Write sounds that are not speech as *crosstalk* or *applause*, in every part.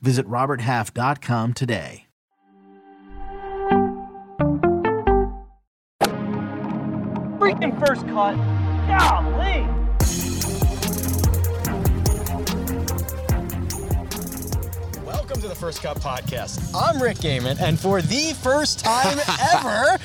Visit RobertHalf.com today. Freaking first cut. Golly. Welcome to the First Cut Podcast. I'm Rick Gehman, and for the first time *laughs* ever,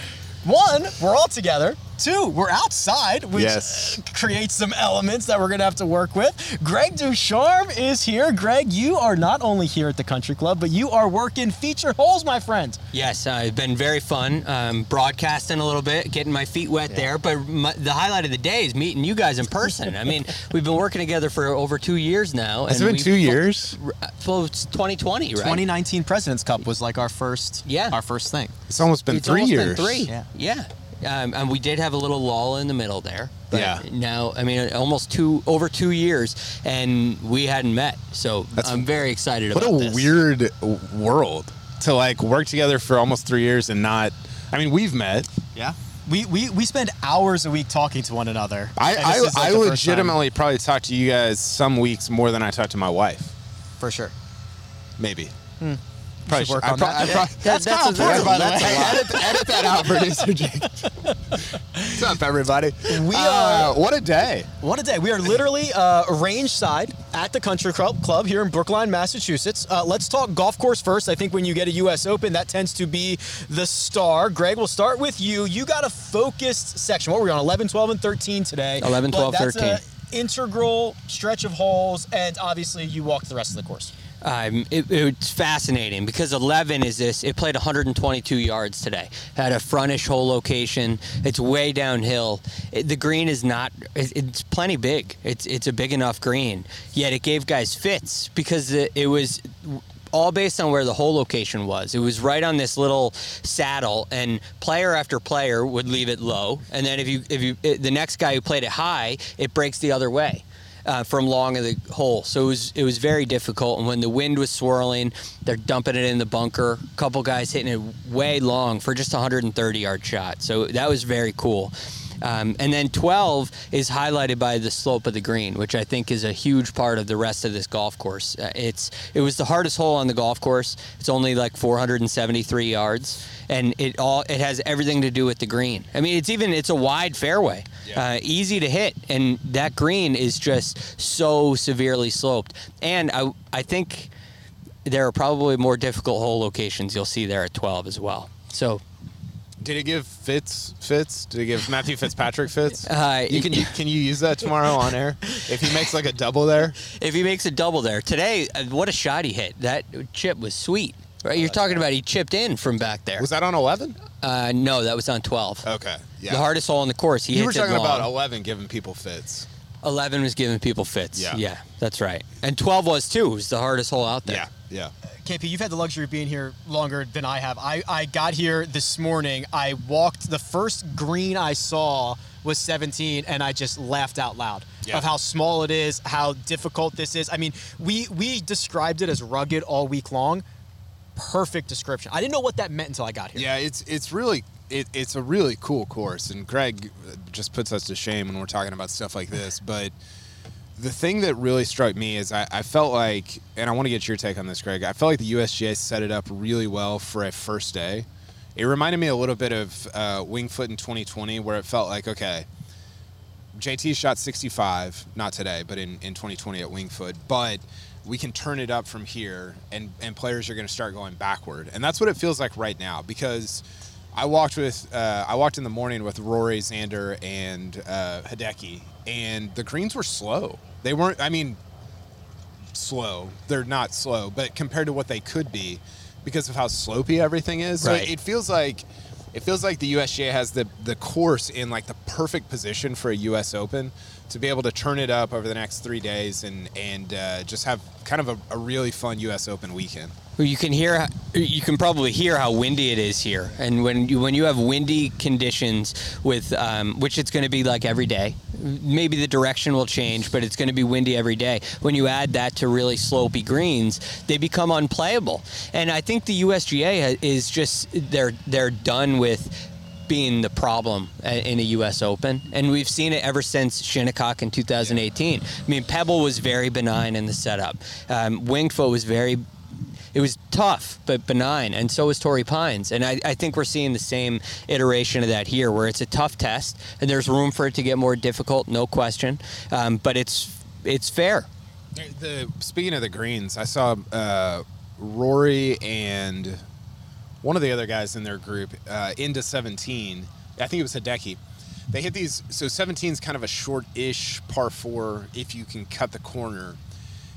one, we're all together. Two, we're outside, which Yes. creates some elements that we're gonna have to work with. Greg Ducharme is here. Greg, you are not only here at the Country Club, but you are working feature holes, my friend. Yes, uh, it's been very fun um, broadcasting a little bit, getting my feet wet there. But my, the highlight of the day is meeting you guys in person. I mean, *laughs* we've been working together for over two years now. Has it and been two years? Well, it's 2020, right? 2019 President's Cup was like our first, Yeah. our first thing. It's almost been It's three almost years. Been three. Yeah. Yeah. Um, and we did have a little lull in the middle there. But Yeah. Now, I mean, almost two over two years, and we hadn't met. So That's- I'm very excited What about a this. weird world to like work together for almost three years and not. I mean, we've met. Yeah. We, we, we spend hours a week talking to one another. I I, like, I the time. legitimately probably talk to you guys some weeks more than I talk to my wife. For sure. Maybe. Hmm. Probably should work on that. I pro- That's that's kind of a- important, by the way. Edit, edit that out, producer *laughs* Jake. What's up, everybody? We Uh, are- what a day. What a day. We are literally uh, range side at the Country Club, Club here in Brookline, Massachusetts. Uh, let's talk golf course first. I think when you get a U.S. Open, that tends to be the star. Greg, we'll start with you. You got a focused section. What were we on? 11, 12, and 13 today. 11, But 12, that's 13. a integral stretch of holes, and obviously you walked the rest of the course. Um, it, it's fascinating because 11 is this. It played 122 yards today. Had a frontish hole location. It's way downhill. It, the green is not. It, it's plenty big. It's it's a big enough green. Yet it gave guys fits because it, it was all based on where the hole location was. It was right on this little saddle, and player after player would leave it low, and then if you if you the next guy who played it high, it breaks the other way uh, from long of the hole. So it was it was very difficult. And when the wind was swirling, they're dumping it in the bunker. A couple guys hitting it way long for just a 130 yard shot. So that was very cool. Um, and then 12 is highlighted by the slope of the green, which I think is a huge part of the rest of this golf course. Uh, it's it was the hardest hole on the golf course. It's only like 473 yards, and it all it has everything to do with the green. I mean, it's even it's a wide fairway, uh, easy to hit, and that green is just so severely sloped. And I I think there are probably more difficult hole locations you'll see there at 12 as well. So Did it give Fitz fits? Did it give Matthew Fitzpatrick fits? *laughs* Uh, you can *laughs* can you use that tomorrow on air if he makes like a double there? if he makes a double there today, uh, what a shot he hit! That chip was sweet. Right, you're talking about he chipped in from back there. Was that on eleven? Uh, no, that was on 12. Okay, yeah. The hardest hole on the course. He you were talking about eleven giving people fits. 11 was giving people fits. Yeah. yeah, that's right. And 12 was too. It was the hardest hole out there. Yeah, yeah. KP, you've had the luxury of being here longer than I have. I, I got here this morning. I walked, the first green I saw was 17, and I just laughed out loud Yeah. of how small it is, how difficult this is. I mean, we, we described it as rugged all week long. Perfect description. I didn't know what that meant until I got here. Yeah, it's it's really it, it's a really cool course, and Greg uh, just puts us to shame when we're talking about stuff like this. But the thing that really struck me is I, I felt like, and I want to get your take on this, Greg. I felt like the USGA set it up really well for a first day. It reminded me a little bit of uh, Winged Foot in 2020, where it felt like okay, JT shot 65, not today, but in, in 2020 at Winged Foot. But we can turn it up from here, and, and players are going to start going backward. And that's what it feels like right now because I walked with uh, I walked in the morning with Rory, Xander, and uh, Hideki, and the greens were slow. They weren't. I mean, slow. They're not slow, but compared to what they could be, because of how slopey everything is, so it feels like it feels like the USGA has the the course in like the perfect position for a US Open to be able to turn it up over the next three days and and uh, just have kind of a, a really fun US Open weekend. You can hear, you can probably hear how windy it is here, and when you when you have windy conditions with, um, which it's going to be like every day. Maybe the direction will change, but it's going to be windy every day. When you add that to really slopey greens, they become unplayable. And I think the USGA is just they're they're done with being the problem in a U.S. Open, and we've seen it ever since Shinnecock in 2018. I mean, Pebble was very benign in the setup. Um, Winged Foot was very it was tough but benign, and so was Torrey Pines. And I, I think we're seeing the same iteration of that here, where it's a tough test, and there's room for it to get more difficult, no question. Um, but it's it's fair. The speaking of the greens, I saw uh, Rory and one of the other guys in their group uh, into 17. I think it was Hideki. They hit these. So 17 is kind of a short-ish par four if you can cut the corner,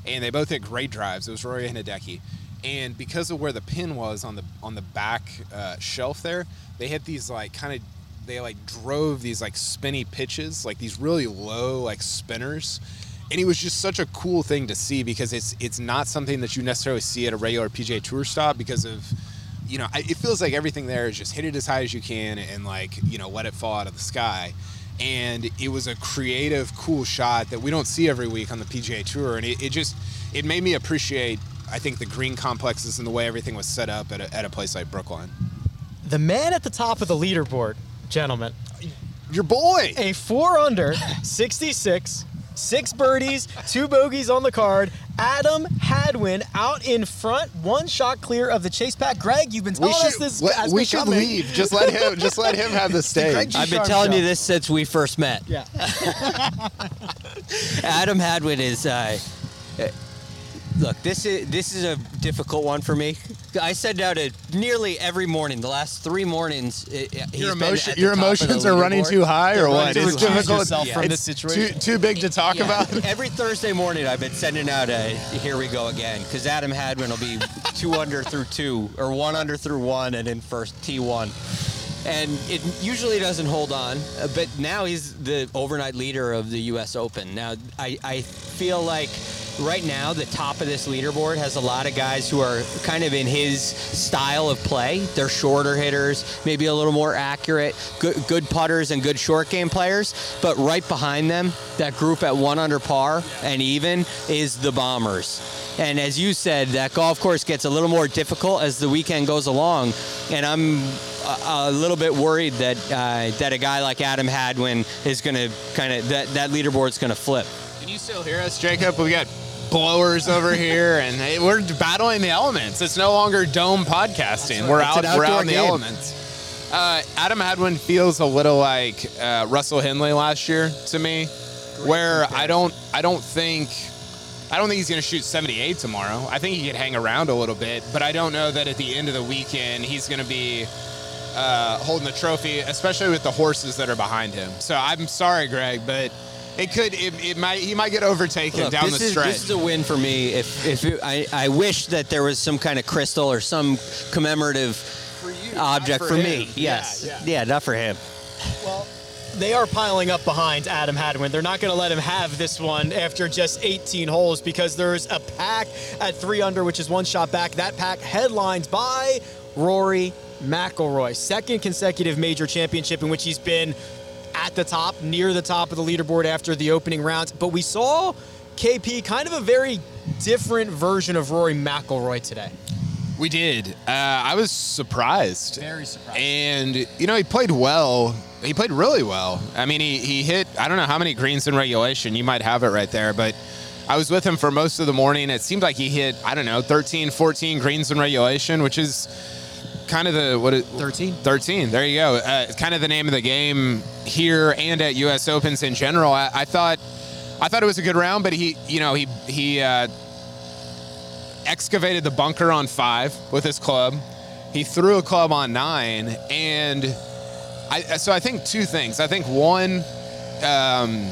and they both hit great drives. It was Rory and Hideki, and because of where the pin was on the on the back uh, shelf there, they hit these like kind of they like drove these like spinny pitches, like these really low like spinners. And it was just such a cool thing to see because it's it's not something that you necessarily see at a regular PGA Tour stop because of you know, I- it feels like everything there is just hit it as high as you can and like, you know, let it fall out of the sky. And it was a creative, cool shot that we don't see every week on the PGA Tour. And it, it just, it made me appreciate, I think, the green complexes and the way everything was set up at a, at a place like Brookline. The man at the top of the leaderboard, gentlemen, Your boy! a four under, 66, six birdies, two bogeys on the card. Adam Hadwin out in front, one shot clear of the chase pack. Greg, you've been We telling us this. let- has we been should coming. leave. Just let him. Just let him have the *laughs* stage. Greg I've been Sharp telling you this since we first met. Yeah. *laughs* Adam Hadwin is. Uh, look, this is this is a difficult one for me. I send out it nearly every morning. The last three mornings, he's Your, emotion, your top of the emotions are running too high, or what? It's difficult. yourself from it's this situation. Too, too big to talk Yeah. about. *laughs* Every Thursday morning, I've been sending out a here we go again because Adam Hadwin will be *laughs* two under through two or one under through one and in first T1. And it usually doesn't hold on, uh, but now he's the overnight leader of the U.S. Open. Now, I, I feel like right now the top of this leaderboard has a lot of guys who are kind of in his style of play. They're shorter hitters, maybe a little more accurate, good, good putters and good short game players. But right behind them, that group at one under par and even is the Bombers. And as you said, that golf course gets a little more difficult as the weekend goes along. And I'm a, a little bit worried that uh, that a guy like Adam Hadwin is going to kind of that that leaderboard's going to flip. Can you still hear us, Jacob? We got blowers over here, and hey, we're battling the elements. It's no longer dome podcasting. We're out. We're out in the game. elements. Uh, Adam Hadwin feels a little like uh, Russell Henley last year to me, where I don't, I don't think, I don't think he's going to shoot 78 tomorrow. I think he could hang around a little bit, but I don't know that at the end of the weekend he's going to be uh, holding the trophy, especially with the horses that are behind him. So I'm sorry, Greg, but it could, it, it might, he might get overtaken Look, down the is, stretch. This is a win for me. If if it, I I wish that there was some kind of crystal or some commemorative object for for, him. me. Yeah, Yes. yeah. not for him. Well, they are piling up behind Adam Hadwin. They're not going to let him have this one after just 18 holes because there's a pack at three under, which is one shot back. That pack headlined by Rory McIlroy, second consecutive major championship in which he's been at the top, near the top of the leaderboard after the opening rounds. But we saw KP kind of a very different version of Rory McIlroy today. We did. Uh, I was surprised. Very surprised. And, you know, he played well. He played really well. I mean, he, he hit, I don't know how many greens in regulation. You might have it right there, but I was with him for most of the morning. It seemed like he hit, I don't know, 13, 14 greens in regulation, which is kind of the, what it, 13? 13. There you go. Uh, it's kind of the name of the game here and at U.S. Opens in general. I, I thought, I thought it was a good round, but he, you know, he, he, uh, excavated the bunker on five with his club. He threw a club on nine, and I so I think two things. I think one, um,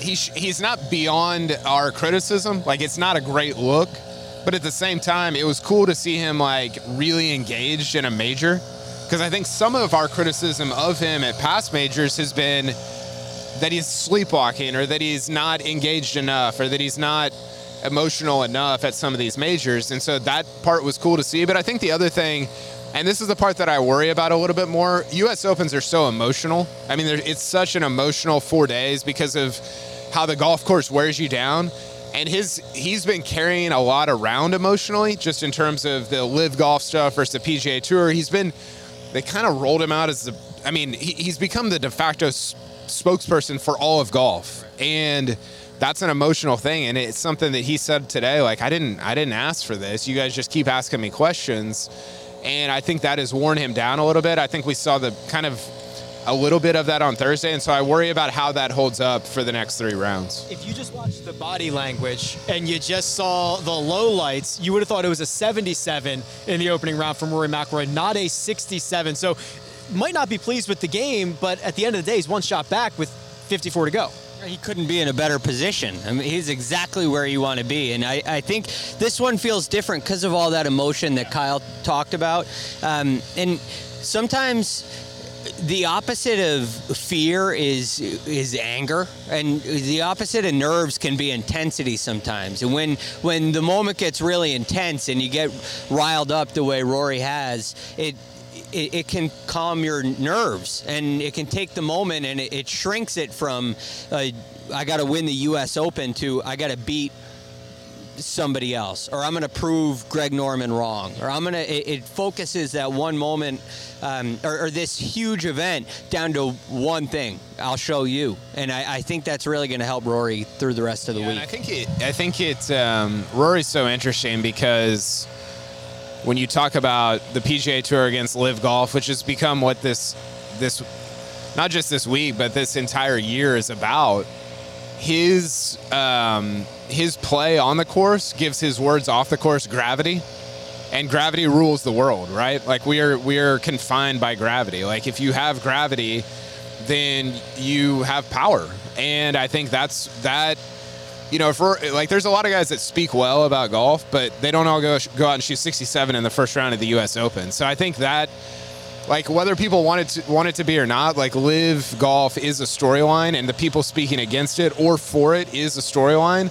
he sh- he's not beyond our criticism. Like it's not a great look, but at the same time, it was cool to see him like really engaged in a major. Because I think some of our criticism of him at past majors has been that he's sleepwalking or that he's not engaged enough or that he's not emotional enough at some of these majors. And so that part was cool to see. But I think the other thing, and this is the part that I worry about a little bit more, US Opens are so emotional. I mean, it's such an emotional four days because of how the golf course wears you down. And his he's been carrying a lot around emotionally, just in terms of the live golf stuff versus the PGA Tour. He's been they kind of rolled him out as the I mean, he, he's become the de facto spokesperson for all of golf. And that's an emotional thing and it's something that he said today like I didn't I didn't ask for this. You guys just keep asking me questions. And I think that has worn him down a little bit. I think we saw the kind of a little bit of that on Thursday, and so I worry about how that holds up for the next three rounds. If you just watched the body language and you just saw the low lights, you would have thought it was a 77 in the opening round from Rory McIlroy, not a 67. So might not be pleased with the game, but at the end of the day, he's one shot back with 54 to go. He couldn't be in a better position. I mean, he's exactly where you want to be. And I, I think this one feels different because of all that emotion that Kyle talked about. Um, and sometimes the opposite of fear is is anger. And the opposite of nerves can be intensity sometimes. And when when the moment gets really intense and you get riled up the way Rory has it it, can calm your nerves. And it can take the moment and it, it shrinks it from uh, I got to win the US Open to I got to beat somebody else or i'm going to prove greg norman wrong or i'm going to it, it, focuses that one moment um, or, or, this huge event down to one thing. I'll show you. And i, I think that's really going to help rory through the rest of the yeah, week. I think it i think it's um, rory's so interesting because when you talk about the pga tour against live golf which has become what this this not just this week but this entire year is about his um, his play on the course gives his words off the course gravity and gravity rules the world right? Like we are we are confined by gravity. Like if you have gravity then you have power. And i think that's that you know for like there's a lot of guys that speak well about golf but they don't all go go out and shoot 67 in the first round of the us open. So i think that like whether people want it to want it to be or not, like live golf is a storyline, and the people speaking against it or for it is a storyline.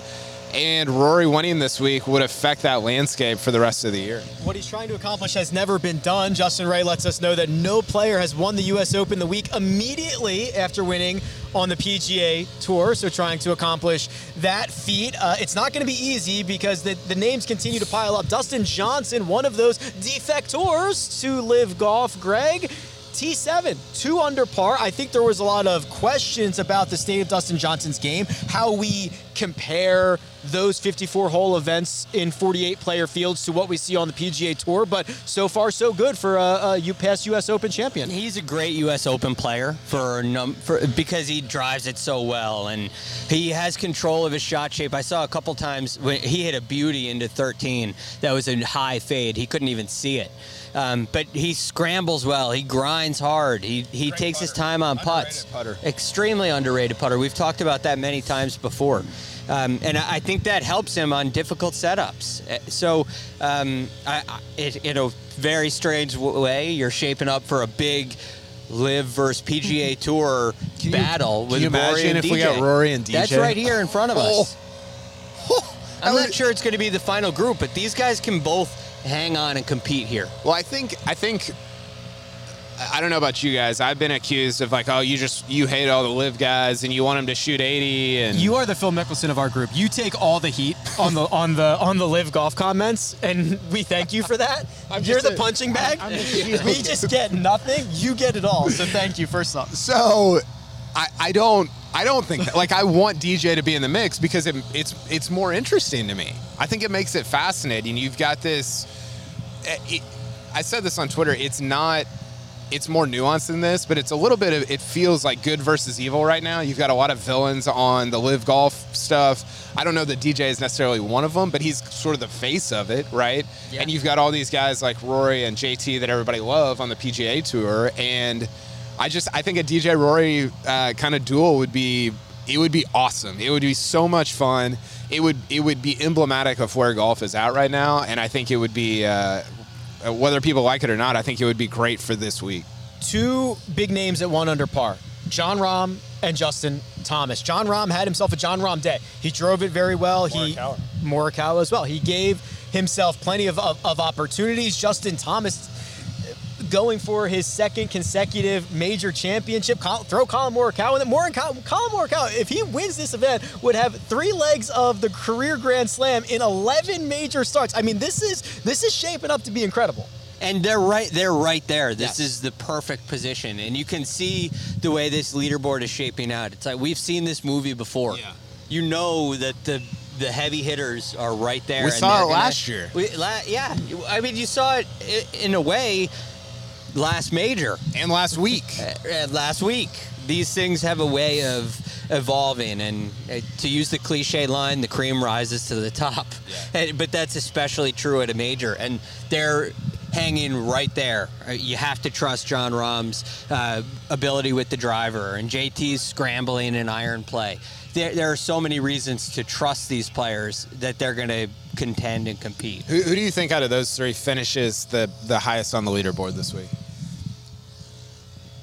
And Rory winning this week would affect that landscape for the rest of the year. What he's trying to accomplish has never been done. Justin Ray lets us know that no player has won the U.S. Open the week immediately after winning on the PGA Tour. So trying to accomplish that feat. Uh, it's not going to be easy because the, the names continue to pile up. Dustin Johnson, one of those defectors to live golf. Greg, T7, two under par. I think there was a lot of questions about the state of Dustin Johnson's game, how we compare those 54 hole events in 48 player fields to what we see on the PGA Tour. But so far, so good for a, a past U.S. Open champion. He's a great U.S. Open player for, num- for because he drives it so well and he has control of his shot shape. I saw a couple times when he hit a beauty into 13 that was a high fade. He couldn't even see it. Um, but he scrambles well. He grinds hard. He he Great takes putter. his time on putts. Putter. Extremely underrated putter. We've talked about that many times before. Um, and I think that helps him on difficult setups. Uh, so, um, I, it, in a very strange way, you're shaping up for a big live versus PGA *laughs* Tour you, battle with you Rory and if DJ. we got Rory and DJ? That's right here in front of us. *laughs* Oh. I'm not sure it's going to be the final group, but these guys can both hang on and compete here. Well, I think I think I don't know about you guys. I've been accused of like, oh, you just you hate all the live guys and you want them to shoot 80 and You are the Phil Mickelson of our group. You take all the heat on the on the on the live golf comments and we thank you for that. *laughs* You're the a, punching bag. I'm, I'm we just get nothing. You get it all. So thank you first off. So I, I don't I don't think that, like I want DJ to be in the mix because it, it's it's more interesting to me. I think it makes it fascinating. You've got this eh, it, I said this on Twitter. It's not. It's more nuanced than this, but it's a little bit of. It feels like good versus evil right now. You've got a lot of villains on the live golf stuff. I don't know that DJ is necessarily one of them, but he's sort of the face of it, right? Yeah. And you've got all these guys like Rory and JT that everybody love on the PGA Tour, and I just I think a DJ Rory uh, kind of duel would be it would be awesome. It would be so much fun. it would it would be emblematic of where golf is at right now, and I think it would be uh, uh, Uh, whether people like it or not. I think it would be great for this week. Two big names at one under par: Jon Rahm and Justin Thomas. Jon Rahm had himself a Jon Rahm day. He drove it very well. He Morikawa as well. He gave himself plenty of, of, of opportunities. Justin Thomas going for his second consecutive major championship. Col- throw Collin Morikawa in there. Morikawa, Collin Morikawa, if he wins this event, would have three legs of the career Grand Slam in 11 major starts. I mean, this is this is shaping up to be incredible. And they're right. They're right there. This Yes. is the perfect position, and you can see the way this leaderboard is shaping out. It's like we've seen this movie before. Yeah. You know that the the heavy hitters are right there. We and saw it gonna- last year. We, la, yeah, I mean, you saw it in a way last major, And last week, uh, last week. These things have a way of evolving, and uh, to use the cliche line, the cream rises to the top. And- but that's especially true at a major, and they're hanging right there. Uh, You have to trust Jon Rahm's uh, ability with the driver, and JT's scrambling and iron play. There, there are so many reasons to trust these players that they're going to contend and compete. who, who do you think out of those three finishes the the highest on the leaderboard this week?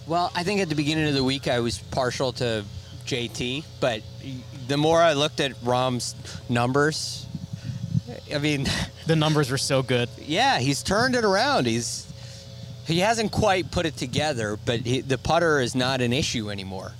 Well, I think at the beginning of the week I was partial to JT, but the more I looked at Rahm's numbers, I mean, *laughs* The numbers were so good. yeah, he's turned it around. He's he hasn't quite put it together, but he, the putter is not an issue anymore.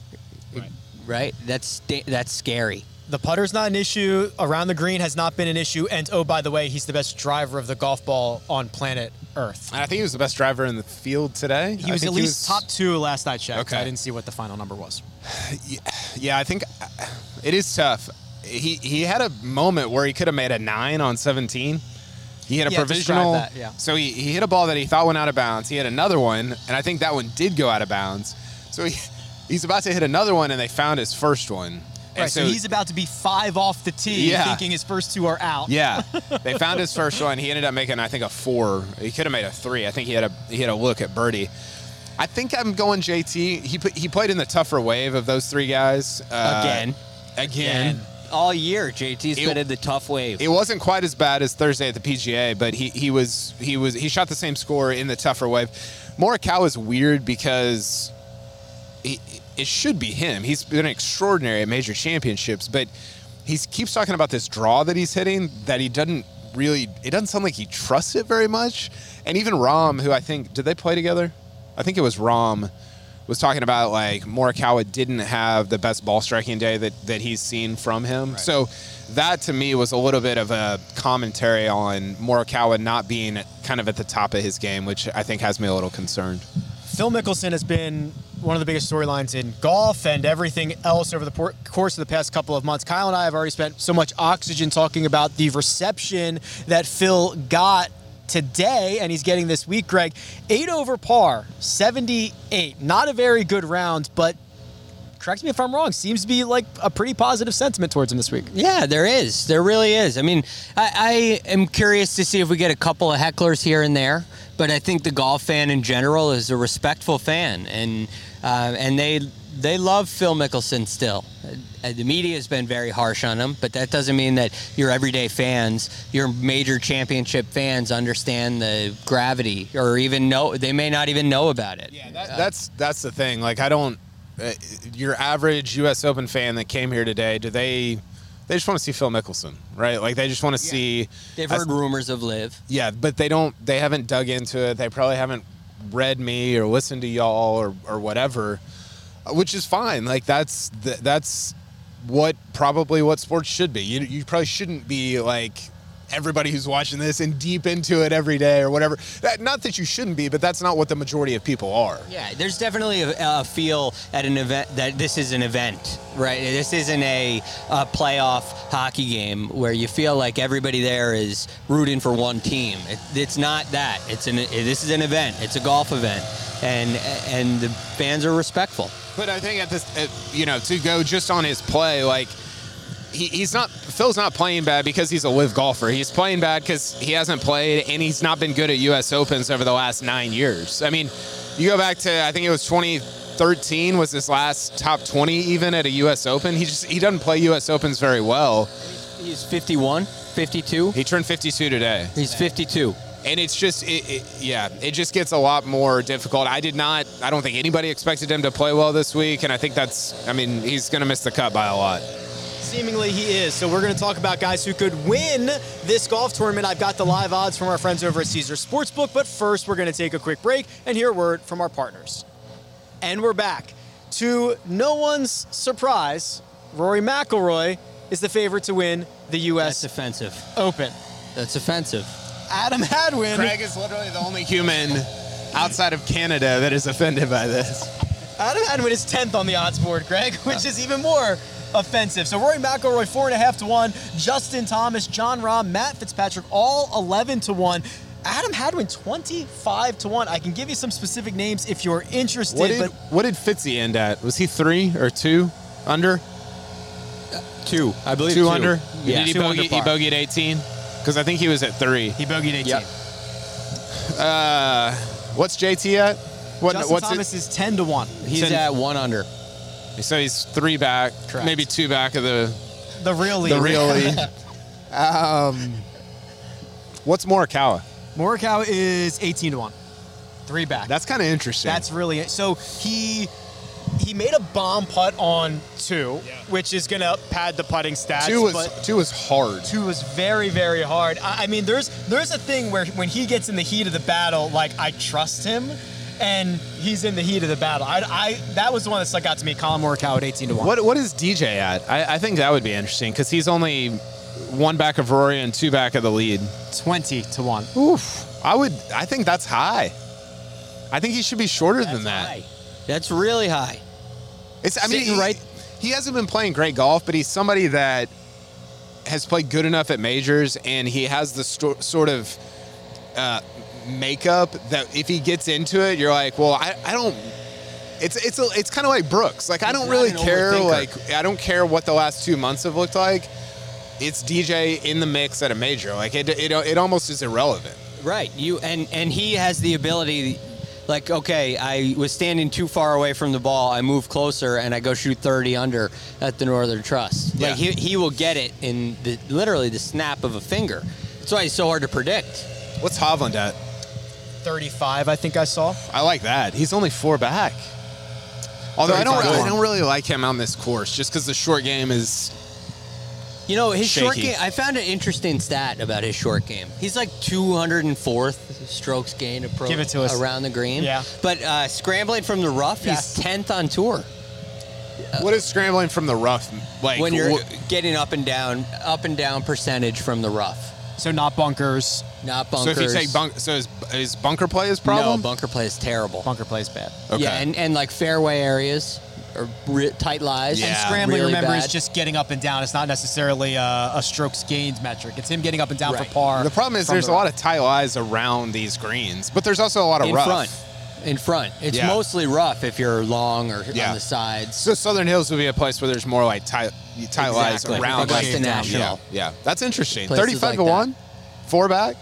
Right? That's that's scary. The putter's not an issue. Around the green has not been an issue. And oh, by the way, he's the best driver of the golf ball on planet Earth. I think he was the best driver in the field today. He I was at least top two last I checked. Okay. I didn't see what the final number was. *sighs* Yeah, I think uh, it is tough. He he had a moment where he could have made a nine on 17. He had a Yeah, provisional. that, yeah. So he, he hit a ball that he thought went out of bounds. He had another one, and I think that one did go out of bounds. So he, he's about to hit another one, and they found his first one. And Right, so, he's about to be five off the tee, Yeah. thinking his first two are out. Yeah, *laughs* they found his first one. He ended up making, I think, a four. He could have made a three. I think he had a he had a look at birdie. I think I'm going JT. He put, he played in the tougher wave of those three guys uh, Again. Again. All year, JT's It- been in the tough wave. It wasn't quite as bad as Thursday at the PGA, but he, he was he was he shot the same score in the tougher wave. Morikawa is weird because he, it should be him. He's been extraordinary at major championships, but he keeps talking about this draw that he's hitting that he doesn't really. It doesn't sound like he trusts it very much. And even Rahm, who I think did they play together? I think it was Rahm was talking about like Morikawa didn't have the best ball striking day that that he's seen from him. So that to me was a little bit of a commentary on Morikawa not being kind of at the top of his game, which I think has me a little concerned. Phil Mickelson has been one of the biggest storylines in golf and everything else over the por- course of the past couple of months. Kyle and I have already spent so much oxygen talking about the reception that Phil got today and he's getting this week, Greg. Eight over par, 78. Not a very good round, but correct me if I'm wrong, seems to be like a pretty positive sentiment towards him this week. Yeah, there is. There really is. I mean, I, I am curious to see if we get a couple of hecklers here and there, but I think the golf fan in general is a respectful fan, and uh, and they they love Phil Mickelson still. Uh, the media has been very harsh on him, but that doesn't mean that your everyday fans, your major championship fans, understand the gravity, or even know they may not even know about it. Yeah, that, that's that's the thing. Like I don't. Uh, your average U.S. Open fan that came here today, do they? They just want to see Phil Mickelson, right? Like they just want to see. They've heard rumors of live. Yeah, but they don't. They haven't dug into it. They probably haven't read me or listened to y'all or or whatever, uh, which is fine. Like that's th- that's what probably what sports should be. You you probably shouldn't be like everybody who's watching this and deep into it every day or whatever. That, not that you shouldn't be, but that's not what the majority of people are. Yeah, there's definitely a, a feel at an event that this is an event, right? This isn't a, a playoff hockey game where you feel like everybody there is rooting for one team. It, it's not that. It's an this is an event. It's a golf event, and and the fans are respectful. But I think at this, at, you know, to go just on his play, like he, he's not Phil's not playing bad because he's a live golfer. He's playing bad because he hasn't played and he's not been good at U.S. Opens over the last nine years. I mean, you go back to I think it was 2013 was his last top 20 even at a U.S. Open. He just he doesn't play U.S. Opens very well. He's 51, 52. He turned 52 today. He's 52. and it's just it, it, yeah it just gets a lot more difficult i did not i don't think anybody expected him to play well this week and i think that's i mean he's going to miss the cut by a lot Seemingly he is. So we're going to talk about guys who could win this golf tournament. I've got the live odds from our friends over at Caesars Sportsbook, but first we're going to take a quick break and hear a word from our partners. And we're back. To no one's surprise, Rory McIlroy is the favorite to win the U.S. That's offensive. Open. That's offensive. Adam Hadwin. greg is literally the only human outside of canada that is offended by this Adam Hadwin is 10th on the odds board, Greg, which uh. is even more offensive. So Rory McIlroy, four and a half to one. Justin Thomas, Jon Rahm, Matt Fitzpatrick, all 11 to one. Adam Hadwin, 25 to one. I can give you some specific names if you're interested, what did, but what did fitzy end at was he three or two under Two. I believe two, under Yeah. did he, Two under bogey, he bogeyed 18 because i think he was at three he bogeyed 18. Yep. uh what's jt at what, Justin what's Thomas it? is 10 to one. He's Ten- at one under. So he's three back Correct. maybe two back of the The real lead. the real lead. *laughs* um, what's Morikawa? Morikawa is 18 to one. Three back. That's kind of interesting. That's really it. So he he made a bomb putt on two, which is gonna pad the putting stats. two was two was hard. two was very very hard. I, I mean, there's there's a thing where when he gets in the heat of the battle, like I trust him, and he's in the heat of the battle. I, I that was the one that stuck out to me. Collin Morikawa at 18 to one. What what is DJ at? I, I think that would be interesting because he's only one back of Rory and two back of the lead. 20 to one. Oof. I would. I think that's high. I think he should be shorter That's than that. high. That's really high. It's. I mean, he, right- He hasn't been playing great golf, but he's somebody that has played good enough at majors, and he has the sto- sort of uh, makeup that if he gets into it, you're like, well, I, I don't. It's it's a, it's kind of like Brooks. Like I don't really care. Like I don't care what the last two months have looked like. It's DJ in the mix at a major. Like it it, it almost is irrelevant. Right. You and and he has the ability like okay, I was standing too far away from the ball. I move closer and I go shoot 30 under at the Northern Trust. Like Yeah. he, he will get it in the literally the snap of a finger. That's why he's so hard to predict. What's Hovland at? 35, I think I saw. I like that. He's only four back. Although I don't, I don't really like him on this course, just because the short game is. You know, his short game, I found an interesting stat about his short game. He's like 204th strokes gained approach Give it to us. around the green. Yeah. But uh, scrambling from the rough, Yes. he's 10th on tour. What is scrambling from the rough like? when you're wh- getting up and down, up and down percentage from the rough. So not bunkers. Not bunkers. so if you take bunk, so is, is bunker play his problem? No, bunker play is terrible. Bunker plays bad. Okay. Yeah, and, and like fairway areas or re- tight lies. Yeah. And scrambling, really remember, bad. is just getting up and down. It's not necessarily a, a strokes gained metric. It's him getting up and down Right. for par. the problem is there's the a lot of tight lies around these greens, but there's also a lot of in rough. front. In front. It's Yeah. mostly rough if you're long or Yeah. on the sides. So Southern Hills would be a place where there's more like tight, tight lies Exactly. around. Augusta like- National. Yeah, yeah, that's interesting. Places Thirty-five like to that. one, four back.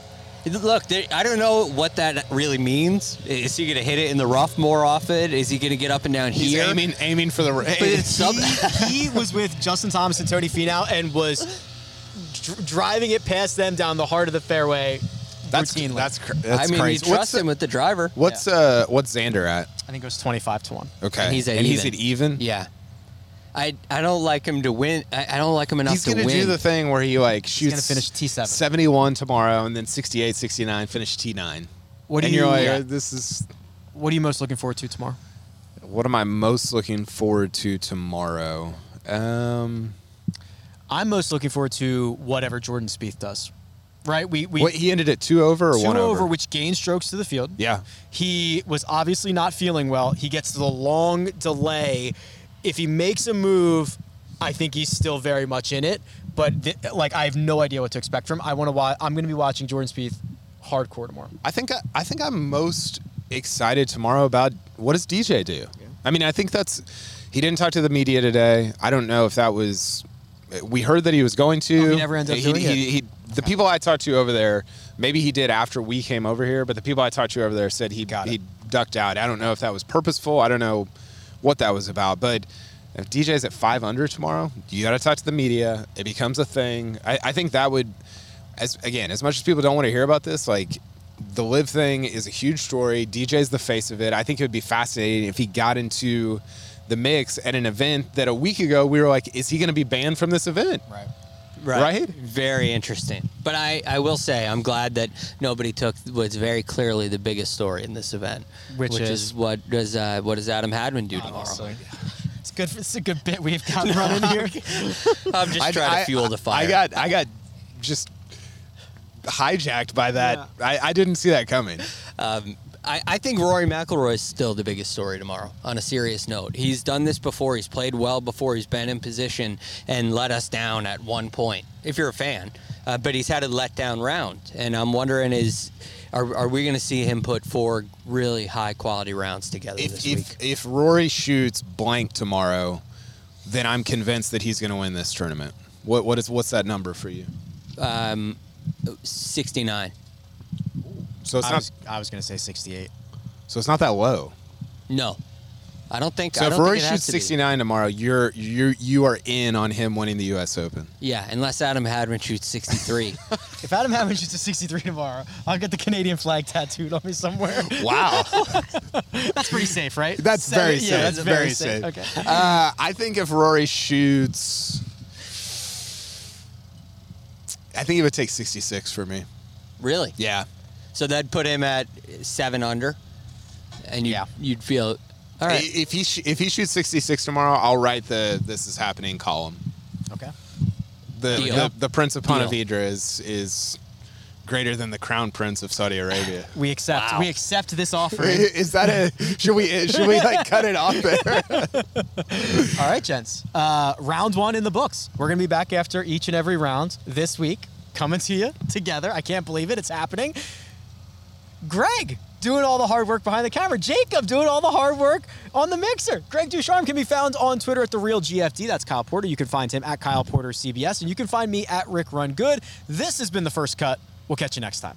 Look, there, I don't know what that really means. Is he going to hit it in the rough more often? Is he going to get up and down He's here? aiming, aiming for the. But it's sub- he, he *laughs* was with Justin Thomas and Tony Finau and was dr- driving it past them down the heart of the fairway That's routinely. that's cr- that's I mean, crazy. you trust what's him with the driver. what's uh what's Xander at? I think it was 25 to 1. Okay, And he's at and he's even. at even. Yeah. I, I don't like him to win. I, I don't like him enough He's to gonna win. do the thing where he like shoots. gonna finish T7. 71 tomorrow, and then 68, 69, finish T9. What do and you you're like, yeah. uh, this is. What are you most looking forward to tomorrow? What am I most looking forward to tomorrow? Um, I'm most looking forward to whatever Jordan Spieth does. Right? We we what he ended at two over or two one over, over? which gains strokes to the field. Yeah. He was obviously not feeling well. He gets the long delay. If he makes a move, I think he's still very much in it. But th- like, I have no idea what to expect from. him. I want to watch. I'm going to be watching Jordan Spieth hardcore tomorrow. I think I, I think I'm most excited tomorrow about what does DJ do. I mean, I think that's he didn't talk to the media today. I don't know if that was. We heard that he was going to. Oh, he never ended up He- doing he- it? he- the people I talked to over there, maybe he did after we came over here, but the people I talked to over there said he Got he ducked out. I don't know if that was purposeful. I don't know what that was about, but If DJ's at five under tomorrow, you got to talk to the media. It becomes a thing. I, I think that would, as again, as much as people don't want to hear about this, like the live thing is a huge story. DJ's the face of it. I think it would be fascinating if he got into the mix at an event that a week ago we were like, is he going to be banned from this event? Right. Right? Very interesting. But I, I will say I'm glad that nobody took what's very clearly the biggest story in this event, Which is? what does uh, what does Adam Hadwin do tomorrow? It's good. It's a good bit we've got *laughs* running here. I'm just I- trying I- to fuel the fire. I got I got just hijacked by that. I, I didn't see that coming. Um, I, I think Rory McIlroy is still the biggest story tomorrow. On a serious note, he's done this before. He's played well before. He's been in position and let us down at one point. If you're a fan, uh, but he's had a letdown round, and I'm wondering is. Are, are we going to see him put four really high quality rounds together If this if, week? if Rory shoots blank tomorrow, then I'm convinced that he's going to win this tournament. What what is what's that number for you? Um, 69. So it's I not was, I was going to say 68. so it's not that low. No, I don't think. So I if don't Rory think it has shoots to 69 tomorrow, you're you you are in on him winning the U.S. Open. Yeah, unless Adam Hadwin shoots 63. *laughs* If Adam Hadwin shoots a 63 tomorrow, I'll get the Canadian flag tattooed on me somewhere. Wow, *laughs* That's pretty safe, right? that's Seven- very yeah, safe. that's very, safe. Okay. Uh, I think if Rory shoots, I think it would take 66 for me. really? Yeah. So that'd put him at seven under, and you Yeah. you'd feel all right. If he sh- if he shoots 66 tomorrow, I'll write the "This is happening" column. Okay. The Deal. the, the Prince of Deal. Ponte Vedra is is greater than the Crown Prince of Saudi Arabia. *laughs* We accept. Wow. We accept this *laughs* offer. is that a should we should we like cut it off there? *laughs* All right, gents. Uh, round one in the books. We're gonna be back after each and every round this week, coming to you together. I can't believe it. It's happening. Greg doing all the hard work behind the camera. Jacob doing all the hard work on the mixer. Greg Ducharme can be found on Twitter at the real GFD. That's Kyle Porter. You can find him at Kyle Porter CBS, and you can find me at Rick Run Good. This has been the first cut. We'll catch you next time.